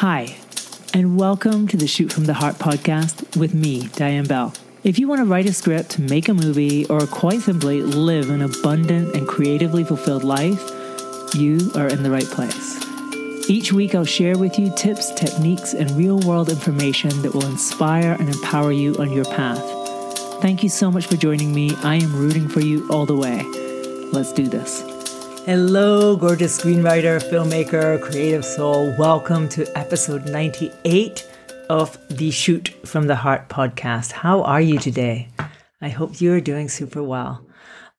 Hi, and welcome to the Shoot from the Heart podcast with me, Diane Bell. If you want to write a script, make a movie, or quite simply live an abundant and creatively fulfilled life, you are in the right place. Each week, I'll share with you tips, techniques, and real world information that will inspire and empower you on your path. Thank you so much for joining me. I am rooting for you all the way. Let's do this. Hello, gorgeous screenwriter, filmmaker, creative soul. Welcome to episode 98 of the Shoot from the Heart podcast. How are you today? I hope you are doing super well.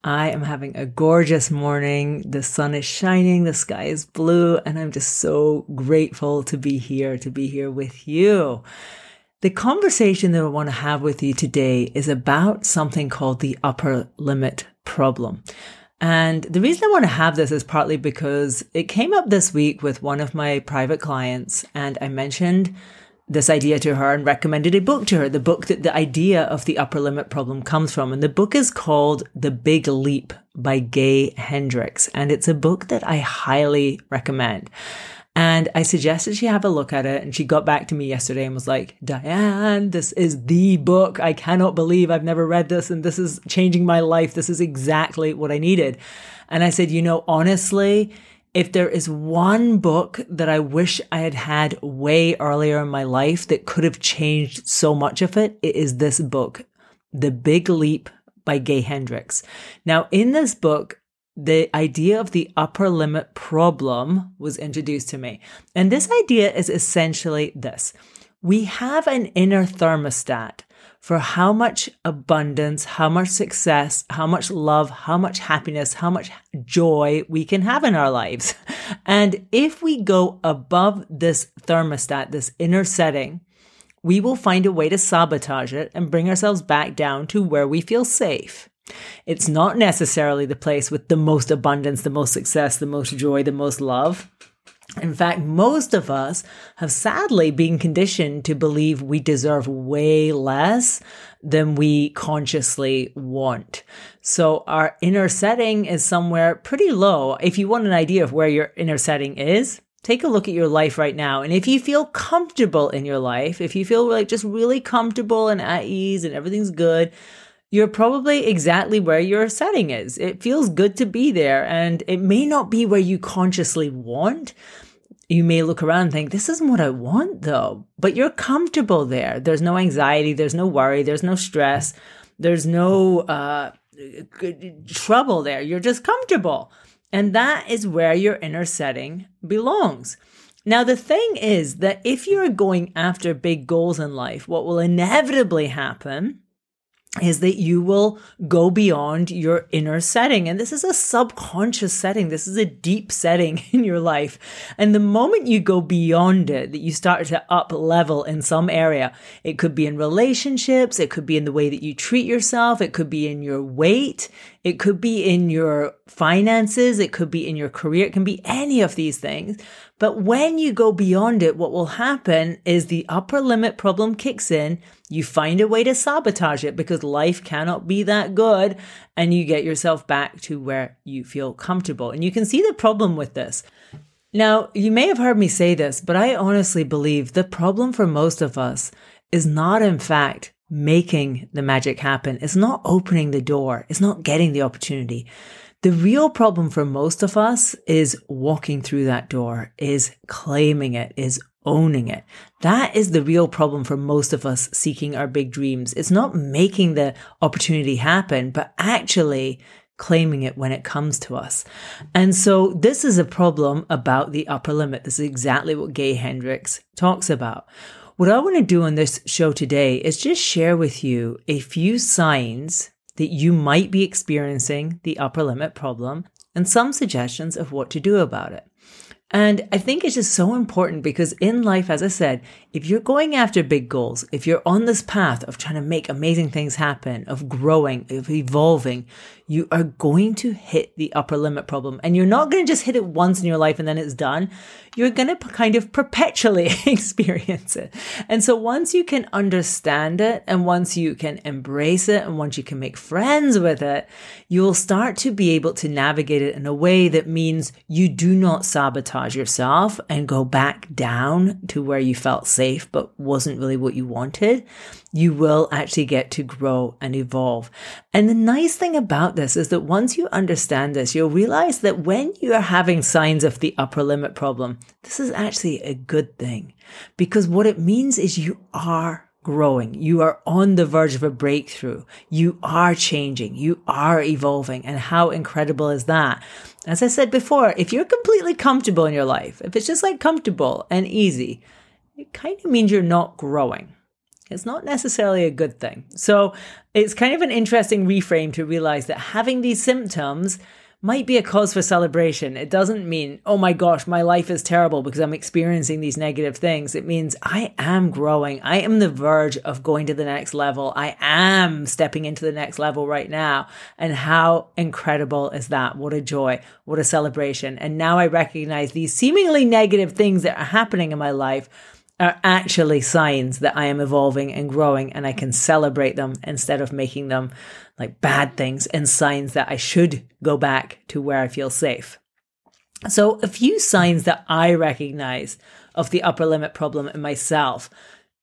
I am having a gorgeous morning. The sun is shining, the sky is blue, and I'm just so grateful to be here, to be here with you. The conversation that I want to have with you today is about something called the upper limit problem. And the reason I want to have this is partly because it came up this week with one of my private clients, and I mentioned this idea to her and recommended a book to her, the book that the idea of the upper limit problem comes from. And the book is called The Big Leap by Gay Hendricks. And it's a book that I highly recommend. And I suggested she have a look at it. And she got back to me yesterday and was like, Diane, this is the book. I cannot believe I've never read this. And this is changing my life. This is exactly what I needed. And I said, you know, honestly, if there is one book that I wish I had had way earlier in my life that could have changed so much of it, it is this book, The Big Leap by Gay Hendricks. Now, in this book, the idea of the upper limit problem was introduced to me. And this idea is essentially this. We have an inner thermostat for how much abundance, how much success, how much love, how much happiness, how much joy we can have in our lives. And if we go above this thermostat, this inner setting, we will find a way to sabotage it and bring ourselves back down to where we feel safe. It's not necessarily the place with the most abundance, the most success, the most joy, the most love. In fact, most of us have sadly been conditioned to believe we deserve way less than we consciously want. So our inner setting is somewhere pretty low. If you want an idea of where your inner setting is, take a look at your life right now. And if you feel comfortable in your life, if you feel like just really comfortable and at ease and everything's good, you're probably exactly where your setting is. It feels good to be there and it may not be where you consciously want. You may look around and think, this isn't what I want though, but you're comfortable there. There's no anxiety. There's no worry. There's no stress. There's no, uh, trouble there. You're just comfortable. And that is where your inner setting belongs. Now, the thing is that if you're going after big goals in life, what will inevitably happen is that you will go beyond your inner setting. And this is a subconscious setting. This is a deep setting in your life. And the moment you go beyond it, that you start to up level in some area, it could be in relationships. It could be in the way that you treat yourself. It could be in your weight. It could be in your finances. It could be in your career. It can be any of these things. But when you go beyond it, what will happen is the upper limit problem kicks in. You find a way to sabotage it because life cannot be that good and you get yourself back to where you feel comfortable. And you can see the problem with this. Now, you may have heard me say this, but I honestly believe the problem for most of us is not, in fact, making the magic happen. It's not opening the door. It's not getting the opportunity. The real problem for most of us is walking through that door, is claiming it, is owning it. That is the real problem for most of us seeking our big dreams. It's not making the opportunity happen, but actually claiming it when it comes to us. And so this is a problem about the upper limit. This is exactly what Gay Hendricks talks about. What I want to do on this show today is just share with you a few signs that you might be experiencing the upper limit problem and some suggestions of what to do about it. And I think it's just so important because in life, as I said, if you're going after big goals, if you're on this path of trying to make amazing things happen, of growing, of evolving, you are going to hit the upper limit problem. And you're not going to just hit it once in your life and then it's done. You're going to kind of perpetually experience it. And so once you can understand it and once you can embrace it and once you can make friends with it, you'll start to be able to navigate it in a way that means you do not sabotage yourself and go back down to where you felt safe but wasn't really what you wanted, you will actually get to grow and evolve. And the nice thing about this is that once you understand this, you'll realize that when you are having signs of the upper limit problem, this is actually a good thing because what it means is you are growing. You are on the verge of a breakthrough. You are changing. You are evolving. And how incredible is that? As I said before, if you're completely comfortable in your life, if it's just like comfortable and easy, it kind of means you're not growing. It's not necessarily a good thing. So it's kind of an interesting reframe to realize that having these symptoms might be a cause for celebration. It doesn't mean, oh my gosh, my life is terrible because I'm experiencing these negative things. It means I am growing. I am the verge of going to the next level. I am stepping into the next level right now. And how incredible is that? What a joy. What a celebration. And now I recognize these seemingly negative things that are happening in my life are actually signs that I am evolving and growing and I can celebrate them instead of making them like bad things and signs that I should go back to where I feel safe. So, a few signs that I recognize of the upper limit problem in myself.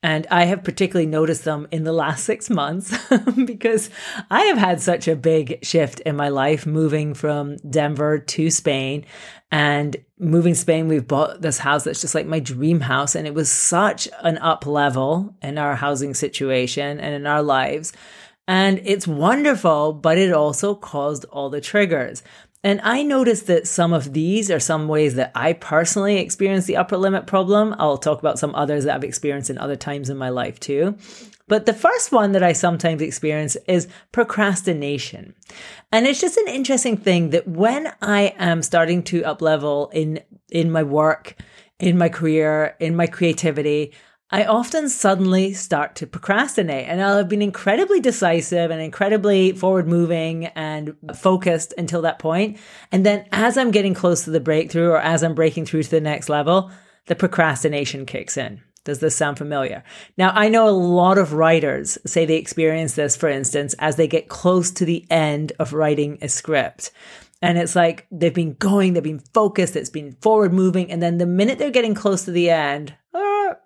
And I have particularly noticed them in the last six months because I have had such a big shift in my life moving from Denver to Spain and moving Spain, we've bought this house that's just like my dream house. And it was such an up level in our housing situation and in our lives. And it's wonderful, but it also caused all the triggers. And I noticed that some of these are some ways that I personally experienced the upper limit problem. I'll talk about some others that I've experienced in other times in my life too. But the first one that I sometimes experience is procrastination. And it's just an interesting thing that when I am starting to up level in, in my work, in my career, in my creativity, I often suddenly start to procrastinate and I'll have been incredibly decisive and incredibly forward moving and focused until that point. And then as I'm getting close to the breakthrough or as I'm breaking through to the next level, the procrastination kicks in. Does this sound familiar? Now, I know a lot of writers say they experience this, for instance, as they get close to the end of writing a script. And it's like they've been going, they've been focused, it's been forward moving. And then the minute they're getting close to the end,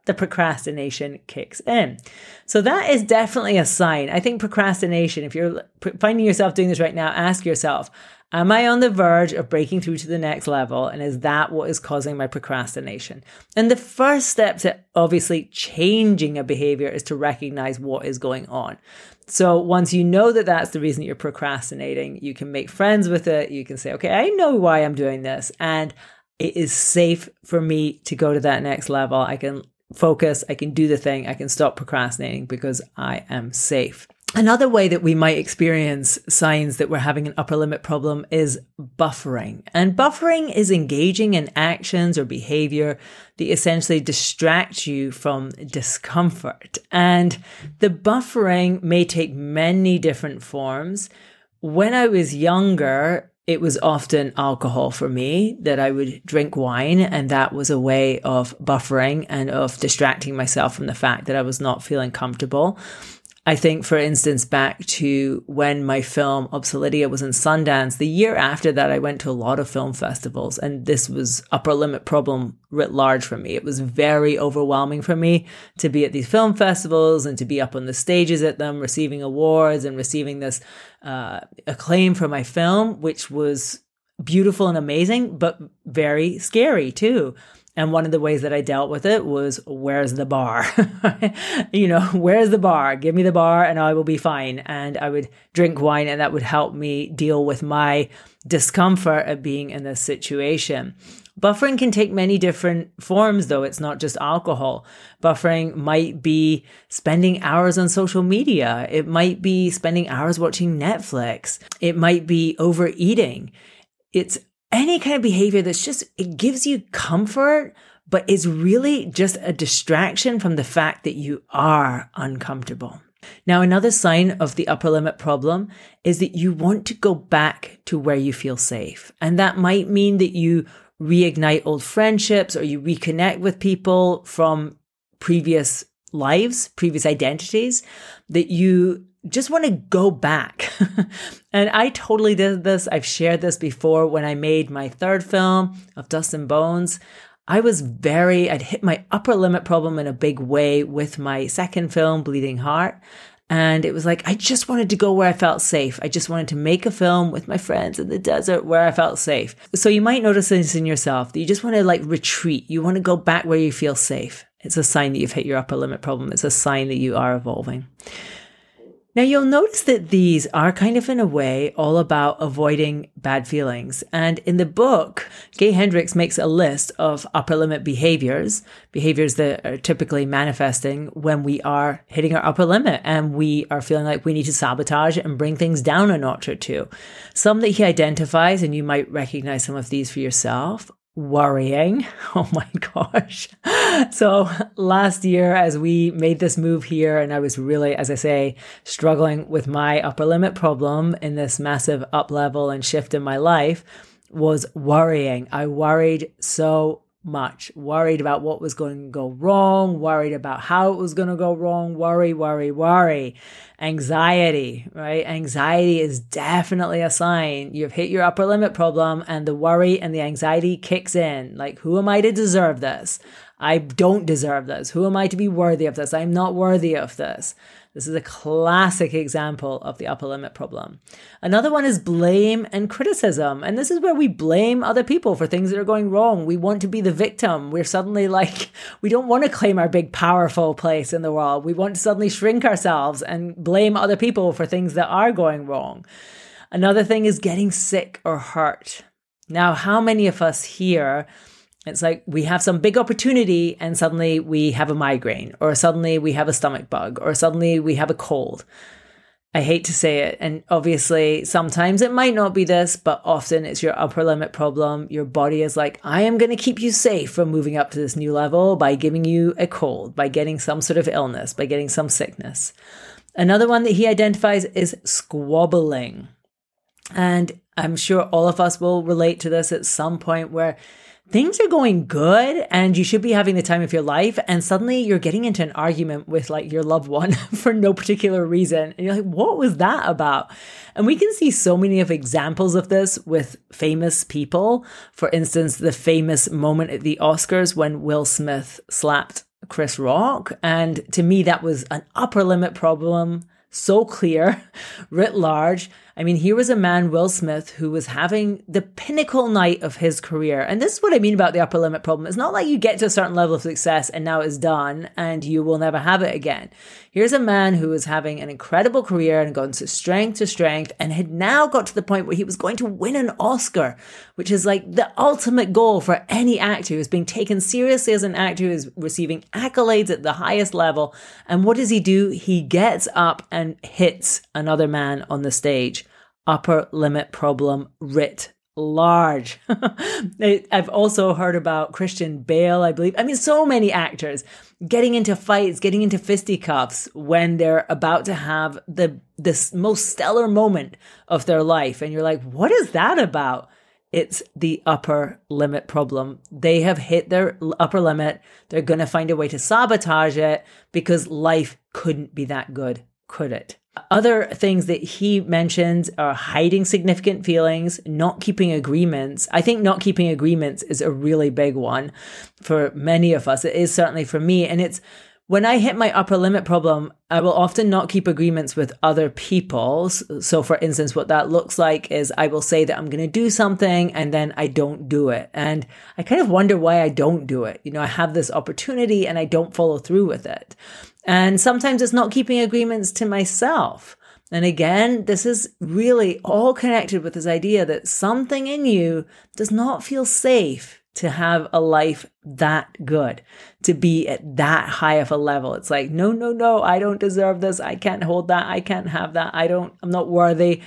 the procrastination kicks in. So that is definitely a sign. I think procrastination, if you're finding yourself doing this right now, ask yourself, Am I on the verge of breaking through to the next level? And is that what is causing my procrastination? And the first step to obviously changing a behavior is to recognize what is going on. So once you know that that's the reason you're procrastinating, you can make friends with it. You can say, okay, I know why I'm doing this. And it is safe for me to go to that next level. I can focus. I can do the thing. I can stop procrastinating because I am safe. Another way that we might experience signs that we're having an upper limit problem is buffering. And buffering is engaging in actions or behavior that essentially distract you from discomfort. And the buffering may take many different forms. When I was younger, it was often alcohol for me that I would drink wine, and that was a way of buffering and of distracting myself from the fact that I was not feeling comfortable. I think, for instance, back to when my film Obselidia was in Sundance, the year after that, I went to a lot of film festivals, and this was upper limit problem writ large for me. It was very overwhelming for me to be at these film festivals and to be up on the stages at them, receiving awards and receiving this uh, acclaim for my film, which was beautiful and amazing, but very scary too. And one of the ways that I dealt with it was, where's the bar? you know, where's the bar? Give me the bar and I will be fine. And I would drink wine and that would help me deal with my discomfort of being in this situation. Buffering can take many different forms, though. It's not just alcohol. Buffering might be spending hours on social media. It might be spending hours watching Netflix. It might be overeating. It's any kind of behavior that's just, it gives you comfort, but is really just a distraction from the fact that you are uncomfortable. Now, another sign of the upper limit problem is that you want to go back to where you feel safe. And that might mean that you reignite old friendships or you reconnect with people from previous lives, previous identities, that you just want to go back. and I totally did this. I've shared this before when I made my third film of Dust and Bones. I was very, I'd hit my upper limit problem in a big way with my second film, Bleeding Heart. And it was like, I just wanted to go where I felt safe. I just wanted to make a film with my friends in the desert where I felt safe. So you might notice this in yourself that you just want to like retreat. You want to go back where you feel safe. It's a sign that you've hit your upper limit problem. It's a sign that you are evolving. Now, you'll notice that these are kind of, in a way, all about avoiding bad feelings. And in the book, Gay Hendricks makes a list of upper limit behaviors, behaviors that are typically manifesting when we are hitting our upper limit and we are feeling like we need to sabotage and bring things down a notch or two. Some that he identifies, and you might recognize some of these for yourself, worrying. Oh my gosh. So last year, as we made this move here, and I was really, as I say, struggling with my upper limit problem in this massive up level and shift in my life, was worrying. I worried so much, worried about what was going to go wrong, worried about how it was going to go wrong, worry, worry, worry. Anxiety, right? Anxiety is definitely a sign you've hit your upper limit problem and the worry and the anxiety kicks in. Like, who am I to deserve this? I don't deserve this. Who am I to be worthy of this? I'm not worthy of this. This is a classic example of the upper limit problem. Another one is blame and criticism. And this is where we blame other people for things that are going wrong. We want to be the victim. We're suddenly like, we don't want to claim our big, powerful place in the world. We want to suddenly shrink ourselves and blame other people for things that are going wrong. Another thing is getting sick or hurt. Now, how many of us here it's like we have some big opportunity and suddenly we have a migraine, or suddenly we have a stomach bug, or suddenly we have a cold. I hate to say it. And obviously, sometimes it might not be this, but often it's your upper limit problem. Your body is like, I am going to keep you safe from moving up to this new level by giving you a cold, by getting some sort of illness, by getting some sickness. Another one that he identifies is squabbling. And I'm sure all of us will relate to this at some point where things are going good and you should be having the time of your life and suddenly you're getting into an argument with like your loved one for no particular reason. And you're like what was that about? And we can see so many of examples of this with famous people. For instance the famous moment at the oscars when will smith slapped chris rock. And to me that was an upper limit problem so clear, writ large. I mean, here was a man, Will Smith, who was having the pinnacle night of his career. And this is what I mean about the upper limit problem. It's not like you get to a certain level of success and now it's done and you will never have it again. Here's a man who was having an incredible career and gone to strength to strength and had now got to the point where he was going to win an Oscar, which is like the ultimate goal for any actor who's being taken seriously as an actor who is receiving accolades at the highest level. And what does he do? He gets up and hits another man on the stage upper limit problem writ large. I've also heard about Christian Bale, I believe. I mean, so many actors getting into fights, getting into fisticuffs when they're about to have the this most stellar moment of their life. And you're like, what is that about? It's the upper limit problem. They have hit their upper limit. They're going to find a way to sabotage it because life couldn't be that good, could it? Other things that he mentions are hiding significant feelings, not keeping agreements. I think not keeping agreements is a really big one for many of us. It is certainly for me. And it's when I hit my upper limit problem, I will often not keep agreements with other people. So, for instance, what that looks like is I will say that I'm going to do something and then I don't do it. And I kind of wonder why I don't do it. You know, I have this opportunity and I don't follow through with it. And sometimes it's not keeping agreements to myself. And again, this is really all connected with this idea that something in you does not feel safe to have a life that good, to be at that high of a level. It's like, no, no, no, I don't deserve this. I can't hold that. I can't have that. I don't, I'm not worthy.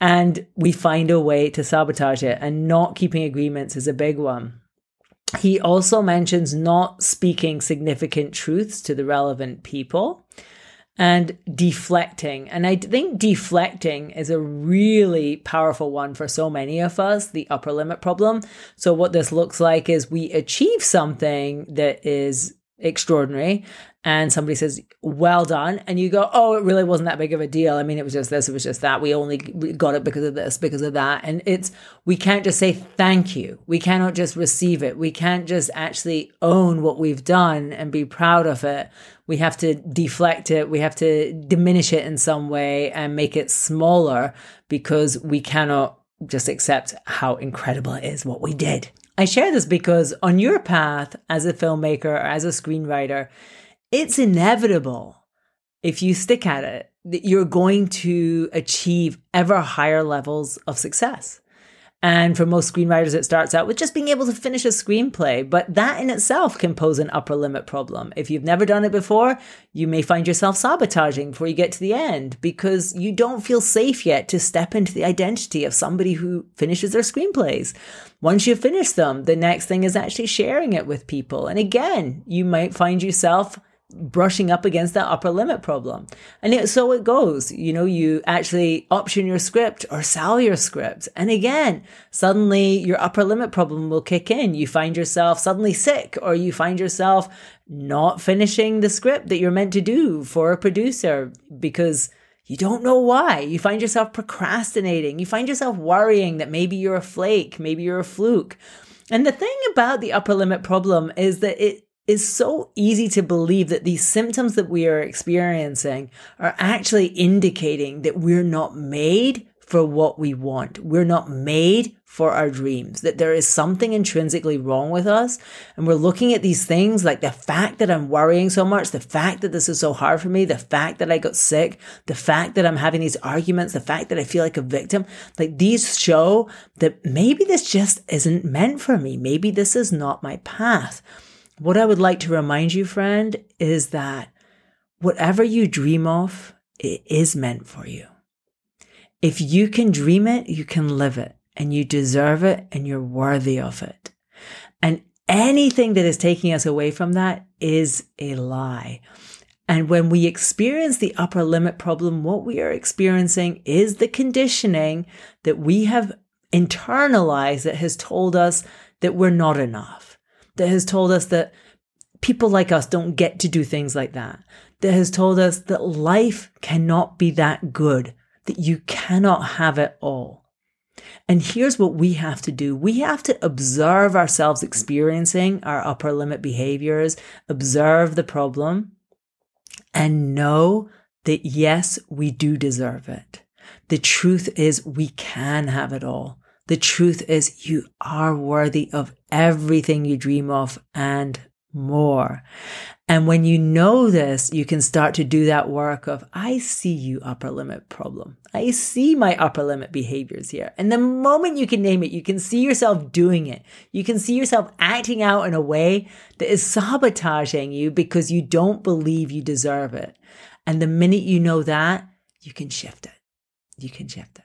And we find a way to sabotage it. And not keeping agreements is a big one. He also mentions not speaking significant truths to the relevant people and deflecting. And I think deflecting is a really powerful one for so many of us, the upper limit problem. So, what this looks like is we achieve something that is extraordinary. And somebody says well done. And you go oh it really wasn't that big of a deal. I mean it was just this it was just that. We only got it because of this because of that. And it's we can't just say thank you. We cannot just receive it. We can't just actually own what we've done and be proud of it. We have to deflect it. We have to diminish it in some way and make it smaller because we cannot just accept how incredible it is what we did I share this because on your path as a filmmaker or as a screenwriter, it's inevitable if you stick at it that you're going to achieve ever higher levels of success. And for most screenwriters, it starts out with just being able to finish a screenplay. But that in itself can pose an upper limit problem. If you've never done it before, you may find yourself sabotaging before you get to the end because you don't feel safe yet to step into the identity of somebody who finishes their screenplays. Once you finish them, the next thing is actually sharing it with people. And again, you might find yourself brushing up against that upper limit problem. And it, so it goes, you know, you actually option your script or sell your script. And again, suddenly your upper limit problem will kick in. You find yourself suddenly sick or you find yourself not finishing the script that you're meant to do for a producer because you don't know why. You find yourself procrastinating. You find yourself worrying that maybe you're a flake, maybe you're a fluke. And the thing about the upper limit problem is that it is so easy to believe that these symptoms that we are experiencing are actually indicating that we're not made for what we want. We're not made for our dreams, that there is something intrinsically wrong with us. And we're looking at these things like the fact that I'm worrying so much, the fact that this is so hard for me, the fact that I got sick, the fact that I'm having these arguments, the fact that I feel like a victim. Like these show that maybe this just isn't meant for me. Maybe this is not my path. What I would like to remind you, friend, is that whatever you dream of, it is meant for you. If you can dream it, you can live it and you deserve it and you're worthy of it. And anything that is taking us away from that is a lie. And when we experience the upper limit problem, what we are experiencing is the conditioning that we have internalized that has told us that we're not enough that has told us that people like us don't get to do things like that, that has told us that life cannot be that good, that you cannot have it all. And here's what we have to do. We have to observe ourselves experiencing our upper limit behaviors, observe the problem, and know that yes, we do deserve it. The truth is we can have it all. The truth is you are worthy of everything you dream of and more. And when you know this, you can start to do that work of, I see you upper limit problem. I see my upper limit behaviors here. And the moment you can name it, you can see yourself doing it. You can see yourself acting out in a way that is sabotaging you because you don't believe you deserve it. And the minute you know that, you can shift it. You can shift it.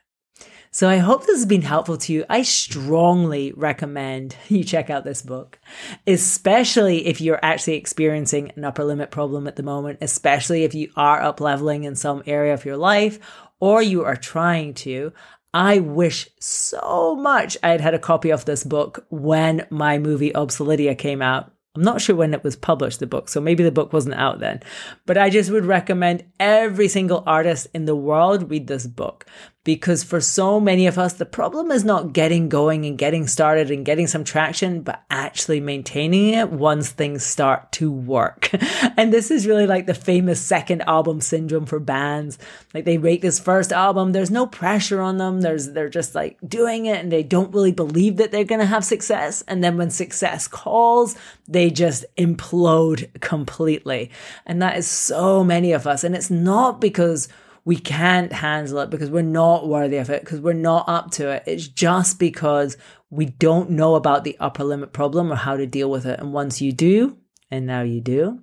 So I hope this has been helpful to you. I strongly recommend you check out this book, especially if you're actually experiencing an upper limit problem at the moment, especially if you are up leveling in some area of your life or you are trying to. I wish so much I had had a copy of this book when my movie Obselidia came out. I'm not sure when it was published, the book, so maybe the book wasn't out then. But I just would recommend every single artist in the world read this book because for so many of us, the problem is not getting going and getting started and getting some traction, but actually maintaining it once things start to work. and this is really like the famous second album syndrome for bands. Like they rate this first album, there's no pressure on them. There's, they're just like doing it and they don't really believe that they're going to have success. And then when success calls, they just implode completely. And that is so many of us. And it's not because we can't handle it because we're not worthy of it, because we're not up to it. It's just because we don't know about the upper limit problem or how to deal with it. And once you do, and now you do,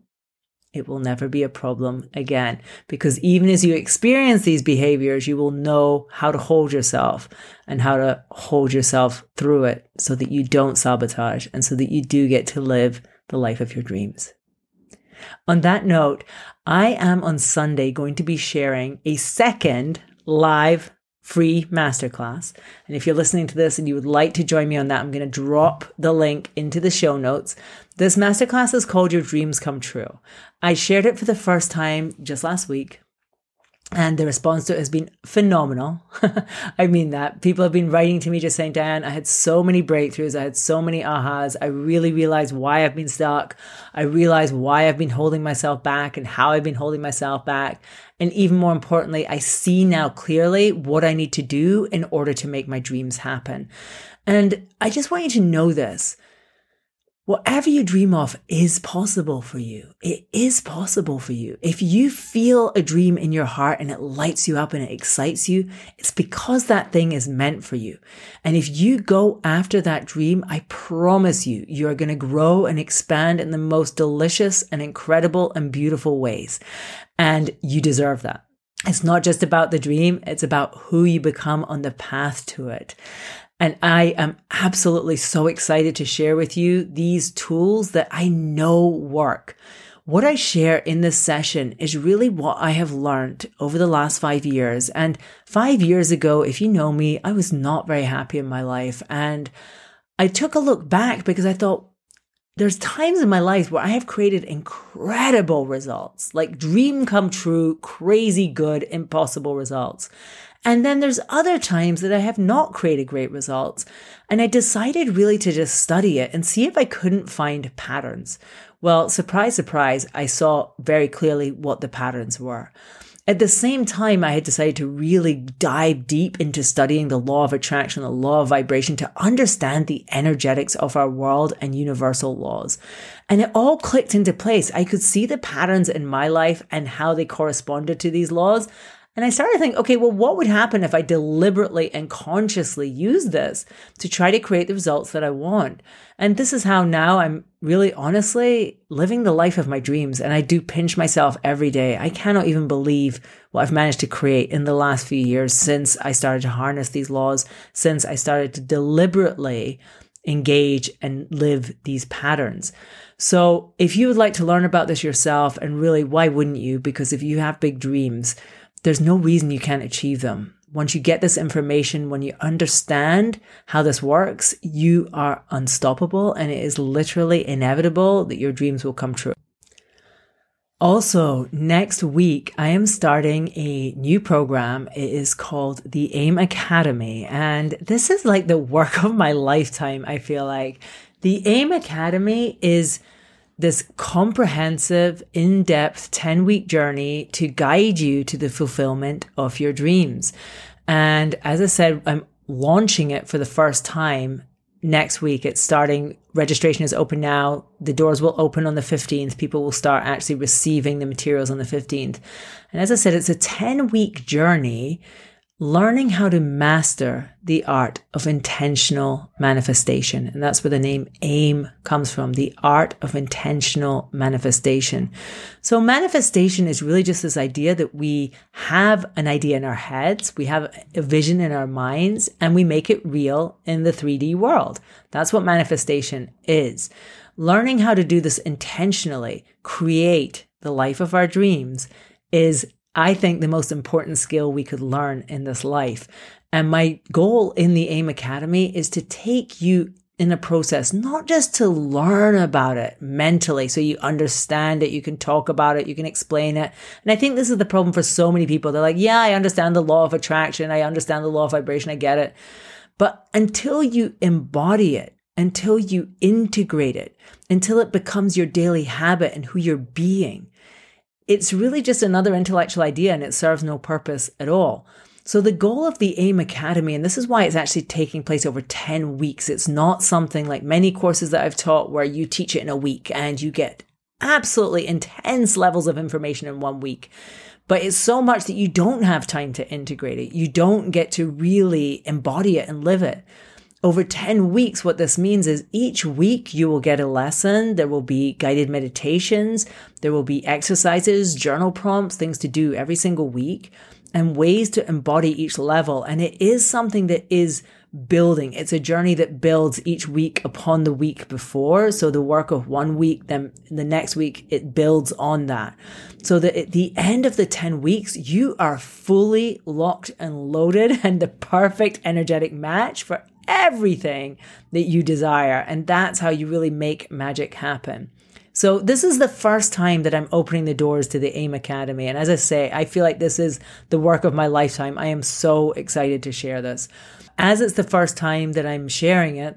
it will never be a problem again. Because even as you experience these behaviors, you will know how to hold yourself and how to hold yourself through it so that you don't sabotage and so that you do get to live the life of your dreams. On that note, I am on Sunday going to be sharing a second live free masterclass. And if you're listening to this and you would like to join me on that, I'm going to drop the link into the show notes. This masterclass is called Your Dreams Come True. I shared it for the first time just last week and the response to it has been phenomenal. I mean that. People have been writing to me just saying, Diane, I had so many breakthroughs. I had so many ahas. I really realized why I've been stuck. I realized why I've been holding myself back and how I've been holding myself back. And even more importantly, I see now clearly what I need to do in order to make my dreams happen. And I just want you to know this. Whatever you dream of is possible for you. It is possible for you. If you feel a dream in your heart and it lights you up and it excites you, it's because that thing is meant for you. And if you go after that dream, I promise you, you are going to grow and expand in the most delicious and incredible and beautiful ways. And you deserve that. It's not just about the dream. It's about who you become on the path to it. And I am absolutely so excited to share with you these tools that I know work. What I share in this session is really what I have learned over the last five years. And five years ago, if you know me, I was not very happy in my life. And I took a look back because I thought, there's times in my life where I have created incredible results, like dream come true, crazy good, impossible results. And then there's other times that I have not created great results. And I decided really to just study it and see if I couldn't find patterns. Well, surprise, surprise, I saw very clearly what the patterns were. At the same time, I had decided to really dive deep into studying the law of attraction, the law of vibration to understand the energetics of our world and universal laws. And it all clicked into place. I could see the patterns in my life and how they corresponded to these laws. And I started to think, okay, well, what would happen if I deliberately and consciously use this to try to create the results that I want? And this is how now I'm really honestly living the life of my dreams. And I do pinch myself every day. I cannot even believe what I've managed to create in the last few years since I started to harness these laws, since I started to deliberately engage and live these patterns. So if you would like to learn about this yourself, and really, why wouldn't you? Because if you have big dreams, there's no reason you can't achieve them. Once you get this information, when you understand how this works, you are unstoppable and it is literally inevitable that your dreams will come true. Also, next week, I am starting a new program. It is called the AIM Academy. And this is like the work of my lifetime, I feel like. The AIM Academy is this comprehensive, in depth 10 week journey to guide you to the fulfillment of your dreams. And as I said, I'm launching it for the first time next week. It's starting, registration is open now. The doors will open on the 15th. People will start actually receiving the materials on the 15th. And as I said, it's a 10 week journey learning how to master the art of intentional manifestation. And that's where the name AIM comes from, the art of intentional manifestation. So manifestation is really just this idea that we have an idea in our heads, we have a vision in our minds, and we make it real in the 3D world. That's what manifestation is. Learning how to do this intentionally, create the life of our dreams is I think, the most important skill we could learn in this life. And my goal in the AIM Academy is to take you in a process, not just to learn about it mentally so you understand it, you can talk about it, you can explain it. And I think this is the problem for so many people. They're like, yeah, I understand the law of attraction, I understand the law of vibration, I get it. But until you embody it, until you integrate it, until it becomes your daily habit and who you're being, it's really just another intellectual idea and it serves no purpose at all. So the goal of the AIM Academy, and this is why it's actually taking place over 10 weeks. It's not something like many courses that I've taught where you teach it in a week and you get absolutely intense levels of information in one week. But it's so much that you don't have time to integrate it. You don't get to really embody it and live it over 10 weeks, what this means is each week you will get a lesson. There will be guided meditations. There will be exercises, journal prompts, things to do every single week and ways to embody each level. And it is something that is building. It's a journey that builds each week upon the week before. So the work of one week, then the next week, it builds on that. So that at the end of the 10 weeks, you are fully locked and loaded and the perfect energetic match for everything that you desire. And that's how you really make magic happen. So this is the first time that I'm opening the doors to the AIM Academy. And as I say, I feel like this is the work of my lifetime. I am so excited to share this. As it's the first time that I'm sharing it,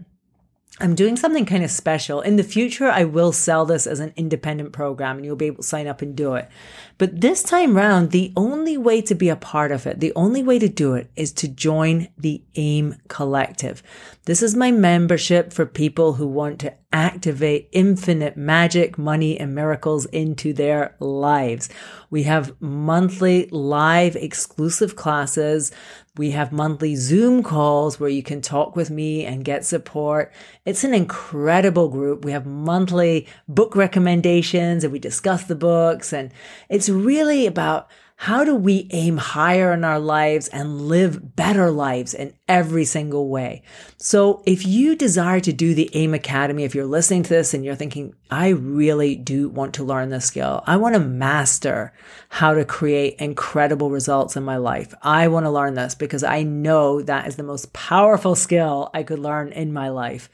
I'm doing something kind of special. In the future, I will sell this as an independent program and you'll be able to sign up and do it. But this time round, the only way to be a part of it, the only way to do it is to join the AIM Collective. This is my membership for people who want to activate infinite magic, money, and miracles into their lives. We have monthly live exclusive classes. We have monthly Zoom calls where you can talk with me and get support. It's an incredible group. We have monthly book recommendations and we discuss the books and it's really about how do we aim higher in our lives and live better lives in every single way? So if you desire to do the AIM Academy, if you're listening to this and you're thinking, I really do want to learn this skill. I want to master how to create incredible results in my life. I want to learn this because I know that is the most powerful skill I could learn in my life.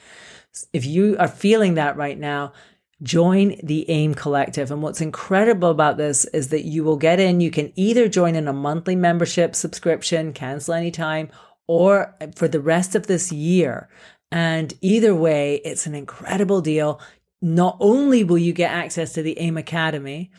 If you are feeling that right now, join the AIM collective. And what's incredible about this is that you will get in, you can either join in a monthly membership subscription, cancel anytime, or for the rest of this year. And either way, it's an incredible deal. Not only will you get access to the AIM Academy,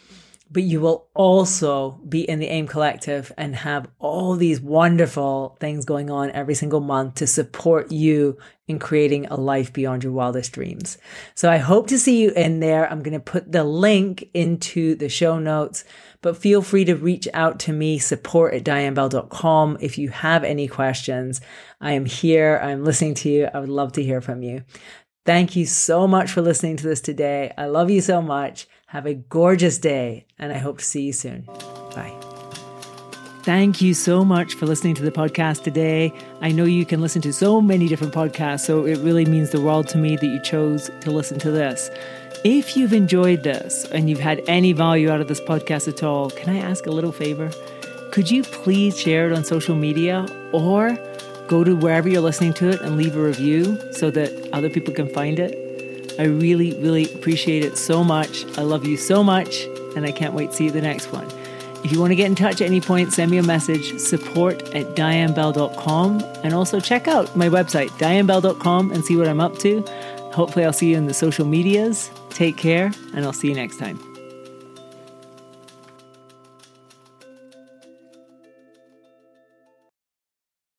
but you will also be in the AIM collective and have all these wonderful things going on every single month to support you in creating a life beyond your wildest dreams. So I hope to see you in there. I'm going to put the link into the show notes, but feel free to reach out to me, support at dianebell.com. If you have any questions, I am here. I'm listening to you. I would love to hear from you. Thank you so much for listening to this today. I love you so much. Have a gorgeous day, and I hope to see you soon. Bye. Thank you so much for listening to the podcast today. I know you can listen to so many different podcasts, so it really means the world to me that you chose to listen to this. If you've enjoyed this and you've had any value out of this podcast at all, can I ask a little favor? Could you please share it on social media or go to wherever you're listening to it and leave a review so that other people can find it? I really, really appreciate it so much. I love you so much, and I can't wait to see you the next one. If you want to get in touch at any point, send me a message, support at dianebell.com, and also check out my website, dianebell.com, and see what I'm up to. Hopefully, I'll see you in the social medias. Take care, and I'll see you next time.